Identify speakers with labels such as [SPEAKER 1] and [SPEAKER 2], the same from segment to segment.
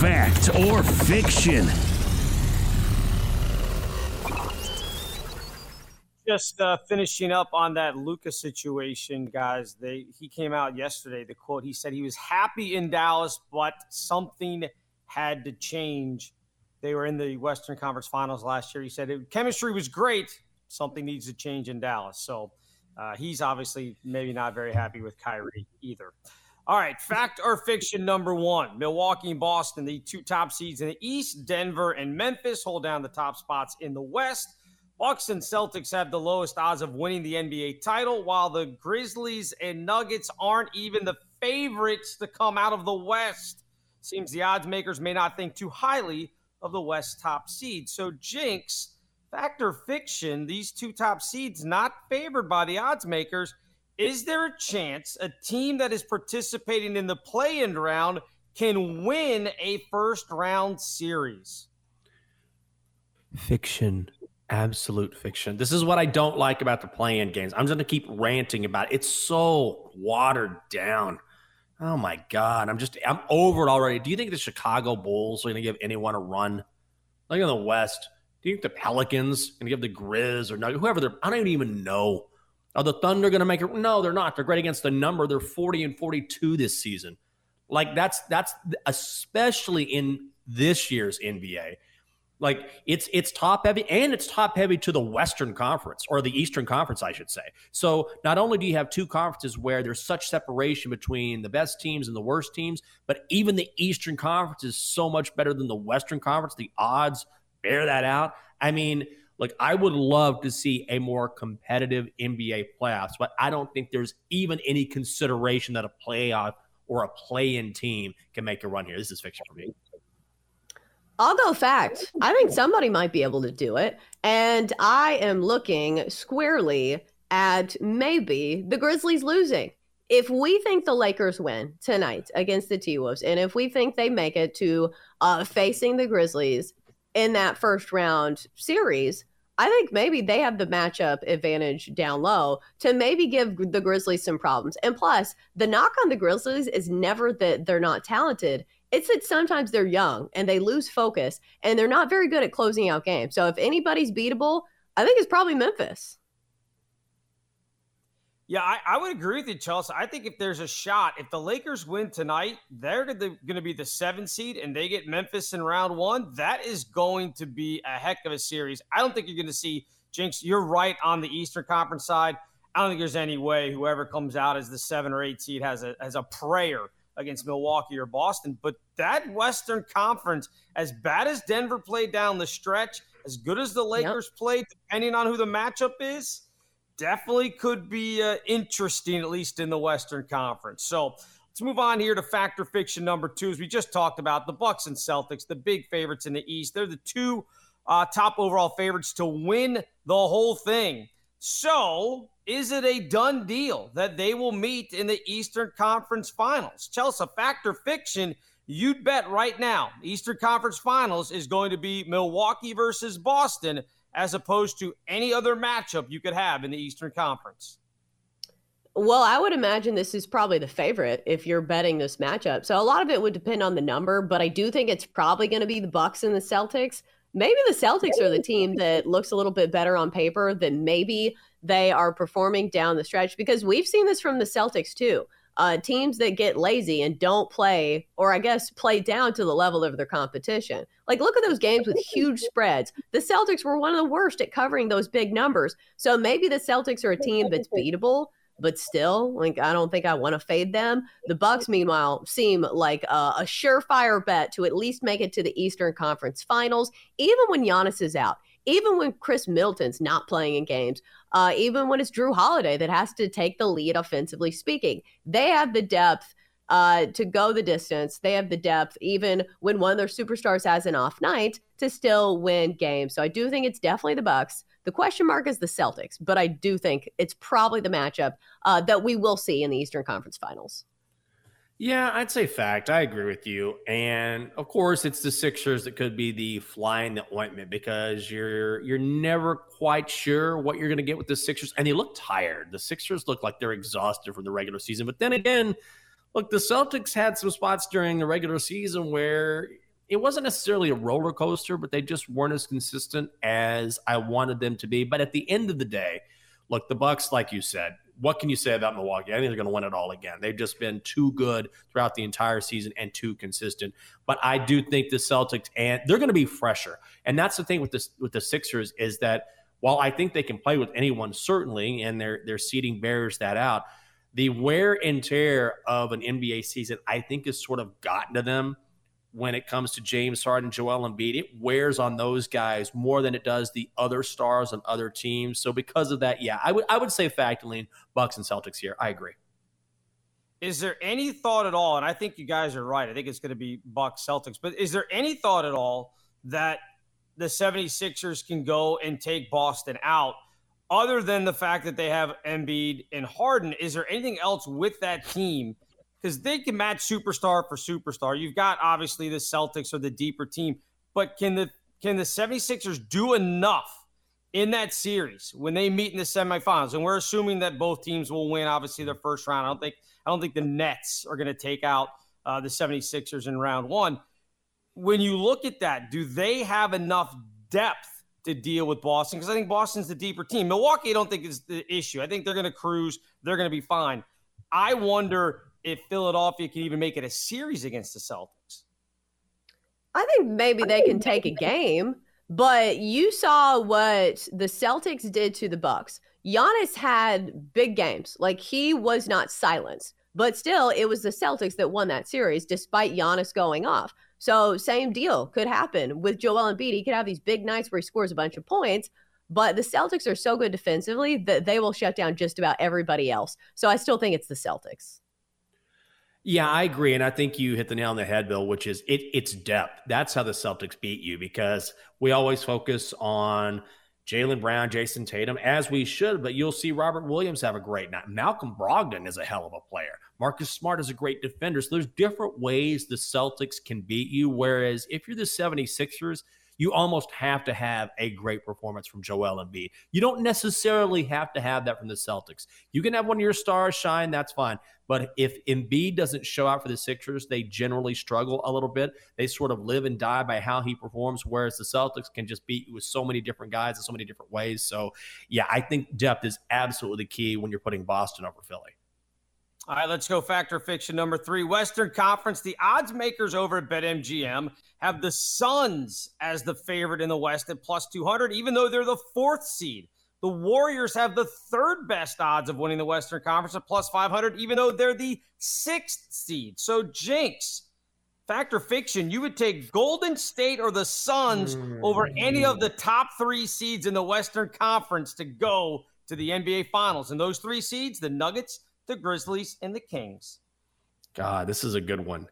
[SPEAKER 1] Fact or fiction?
[SPEAKER 2] Just uh, finishing up on that Luka situation, guys. They he came out yesterday. The quote he said he was happy in Dallas, but something had to change. They were in the Western Conference Finals last year. He said chemistry was great. Something needs to change in Dallas. So uh, he's obviously maybe not very happy with Kyrie either. All right, fact or fiction number one Milwaukee and Boston, the two top seeds in the East. Denver and Memphis hold down the top spots in the West. Bucks and Celtics have the lowest odds of winning the NBA title, while the Grizzlies and Nuggets aren't even the favorites to come out of the West. Seems the odds makers may not think too highly of the West top seed. So, Jenks, fact or fiction, these two top seeds not favored by the odds makers – is there a chance a team that is participating in the play in round can win a first round series?
[SPEAKER 3] Fiction. Absolute fiction. This is what I don't like about the play in games. I'm just going to keep ranting about it. It's so watered down. Oh my God. I'm just, I'm over it already. Do you think the Chicago Bulls are going to give anyone a run? Like in the West, do you think the Pelicans going to give the Grizz or whoever they're, I don't even know. Are the Thunder going to make it? No, they're not. They're great against the number. They're 40 and 42 this season. Like that's that's especially in this year's NBA. Like it's it's top heavy and it's top heavy to the Western Conference or the Eastern Conference, I should say. So not only do you have two conferences where there's such separation between the best teams and the worst teams, but even the Eastern Conference is so much better than the Western Conference. The odds bear that out. I mean, like I would love to see a more competitive NBA playoffs, but I don't think there's even any consideration that a playoff or a play-in team can make a run here. This is fiction for me.
[SPEAKER 4] I'll go fact. I think somebody might be able to do it. And I am looking squarely at maybe the Grizzlies losing. If we think the Lakers win tonight against the T Wolves, and if we think they make it to uh, facing the Grizzlies in that first round series, I think maybe they have the matchup advantage down low to maybe give the Grizzlies some problems. And plus, the knock on the Grizzlies is never that they're not talented. It's that sometimes they're young and they lose focus and they're not very good at closing out games. So if anybody's beatable, I think it's probably Memphis.
[SPEAKER 2] Yeah, I, I, would agree with you, Chelsa. I think if there's a shot, if the Lakers win tonight, they're going to be the seven seed and they get Memphis in round one. That is going to be a heck of a series. I don't think you're going to see Jenks. You're right on the Eastern Conference side. I don't think there's any way whoever comes out as the seven or eight seed has a has a prayer against Milwaukee or Boston. But that Western Conference, as bad as Denver played down the stretch, as good as the Lakers yep. played, depending on who the matchup is definitely could be uh, interesting, at least in the Western Conference. So let's move on here to factor fiction number two. As we just talked about, the Bucks and Celtics, the big favorites in the East. They're the two uh, top overall favorites to win the whole thing. So is it a done deal that they will meet in the Eastern Conference Finals? Chelsa, factor fiction. You'd bet right now, Eastern Conference Finals is going to be Milwaukee versus Boston as opposed to any other matchup you could have in the Eastern Conference?
[SPEAKER 4] Well, I would imagine this is probably the favorite if you're betting this matchup. So a lot of it would depend on the number, but I do think it's probably going to be the Bucks and the Celtics. Maybe the Celtics are the team that looks a little bit better on paper than maybe they are performing down the stretch because we've seen this from the Celtics too. Uh, teams that get lazy and don't play, or I guess play down to the level of their competition. Like, look at those games with huge spreads. The Celtics were one of the worst at covering those big numbers. So maybe the Celtics are a team that's beatable, but still, like, I don't think I want to fade them. The Bucks, meanwhile, seem like a, a surefire bet to at least make it to the Eastern Conference Finals, even when Giannis is out even when Khris Middleton's not playing in games, uh, even when it's Jrue Holiday that has to take the lead offensively speaking. They have the depth uh, to go the distance. They have the depth, even when one of their superstars has an off night, to still win games. So I do think it's definitely the Bucks. The question mark is the Celtics, but I do think it's probably the matchup uh, that we will see in the Eastern Conference Finals.
[SPEAKER 3] Yeah, I'd say fact. I agree with you. And of course, it's the Sixers that could be the fly in the ointment because you're you're never quite sure what you're going to get with the Sixers, and they look tired. The Sixers look like they're exhausted from the regular season. But then again, look, the Celtics had some spots during the regular season where it wasn't necessarily a roller coaster, but they just weren't as consistent as I wanted them to be. But at the end of the day, look, the Bucks, like you said, what can you say about Milwaukee? I think they're going to win it all again. They've just been too good throughout the entire season and too consistent. But I do think the Celtics and they're going to be fresher. And that's the thing with this with the Sixers is that while I think they can play with anyone certainly, and their their seeding bears that out, the wear and tear of an NBA season I think has sort of gotten to them when it comes to James Harden, Joel Embiid. It wears on those guys more than it does the other stars on other teams. So because of that, yeah, I would I would say factoring Bucks and Celtics here. I agree.
[SPEAKER 2] Is there any thought at all? And I think you guys are right. I think it's going to be Bucks Celtics. But is there any thought at all that the 76ers can go and take Boston out? Other than the fact that they have Embiid and Harden, is there anything else with that team because they can match superstar for superstar. You've got obviously the Celtics or the deeper team, but can the can the 76ers do enough in that series when they meet in the semifinals? And we're assuming that both teams will win obviously their first round. I don't think I don't think the Nets are going to take out uh, the 76ers in round 1. When you look at that, do they have enough depth to deal with Boston? Because I think Boston's the deeper team. Milwaukee, I don't think is the issue. I think they're going to cruise. They're going to be fine. I wonder if Philadelphia can even make it a series against the Celtics.
[SPEAKER 4] I think maybe they can take a game, but you saw what the Celtics did to the Bucks. Giannis had big games. Like he was not silenced, but still it was the Celtics that won that series despite Giannis going off. So same deal could happen with Joel Embiid. He could have these big nights where he scores a bunch of points, but the Celtics are so good defensively that they will shut down just about everybody else. So I still think it's the Celtics.
[SPEAKER 3] Yeah, I agree, and I think you hit the nail on the head, Bill. Which is it? It's depth. That's how the Celtics beat you because we always focus on Jaylen Brown, Jayson Tatum, as we should. But you'll see Robert Williams have a great night. Malcolm Brogdon is a hell of a player. Marcus Smart is a great defender. So there's different ways the Celtics can beat you. Whereas if you're the 76ers, you almost have to have a great performance from Joel Embiid. You don't necessarily have to have that from the Celtics. You can have one of your stars shine, that's fine. But if Embiid doesn't show out for the Sixers, they generally struggle a little bit. They sort of live and die by how he performs, whereas the Celtics can just beat you with so many different guys in so many different ways. So, yeah, I think depth is absolutely key when you're putting Boston over Philly.
[SPEAKER 2] All right, let's go factor fiction number three. Western Conference, the odds makers over at BetMGM have the Suns as the favorite in the West at plus 200, even though they're the fourth seed. The Warriors have the third best odds of winning the Western Conference at plus 500, even though they're the sixth seed. So, Jenks, factor fiction, you would take Golden State or the Suns mm. over any of the top three seeds in the Western Conference to go to the NBA Finals. And those three seeds, the Nuggets, the Grizzlies, and the Kings.
[SPEAKER 3] God, this is a good one.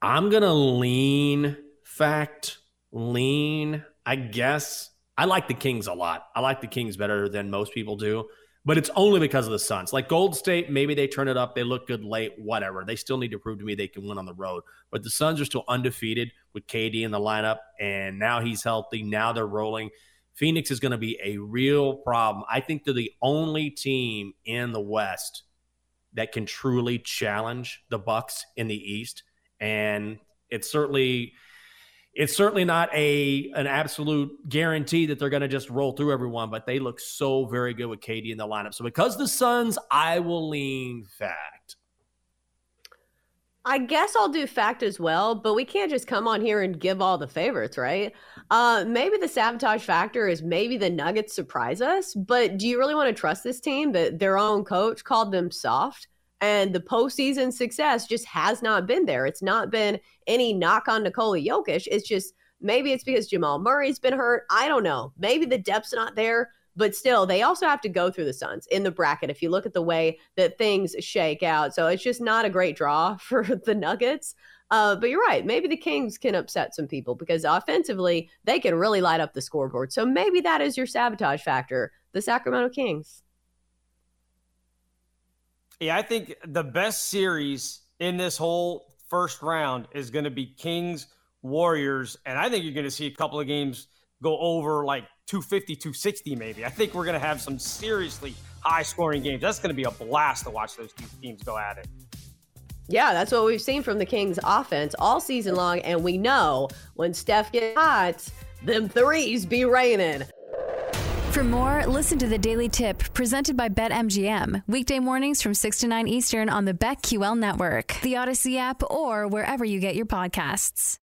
[SPEAKER 3] I'm going to lean fact, lean, I guess. I like the Kings a lot. I like the Kings better than most people do, but it's only because of the Suns. Like Gold State, maybe they turn it up. They look good late, whatever. They still need to prove to me they can win on the road. But the Suns are still undefeated with KD in the lineup, and now he's healthy. Now they're rolling. Phoenix is going to be a real problem. I think they're the only team in the West that can truly challenge the Bucks in the East, and it's certainly it's certainly not a an absolute guarantee that they're going to just roll through everyone, but they look so very good with KD in the lineup. So because the Suns, I will lean fact.
[SPEAKER 4] I guess I'll do fact as well, but we can't just come on here and give all the favorites, right? Uh, maybe the sabotage factor is maybe the Nuggets surprise us, but do you really want to trust this team that their own coach called them soft? And the postseason success just has not been there. It's not been any knock on Nikola Jokic. It's just maybe it's because Jamal Murray's been hurt. I don't know. Maybe the depth's not there. But still, they also have to go through the Suns in the bracket if you look at the way that things shake out. So it's just not a great draw for the Nuggets. Uh, but you're right. Maybe the Kings can upset some people because offensively, they can really light up the scoreboard. So maybe that is your sabotage factor, the Sacramento Kings.
[SPEAKER 2] Yeah, I think the best series in this whole first round is going to be Kings Warriors. And I think you're going to see a couple of games go over like 250, 260 maybe. I think we're going to have some seriously high scoring games. That's going to be a blast to watch those two teams go at it.
[SPEAKER 4] Yeah, that's what we've seen from the Kings offense all season long. And we know when Steph gets hot, them threes be raining.
[SPEAKER 5] For more, listen to the Daily Tip presented by BetMGM. Weekday mornings from 6 to 9 Eastern on the BetQL network, the Audacy app, or wherever you get your podcasts.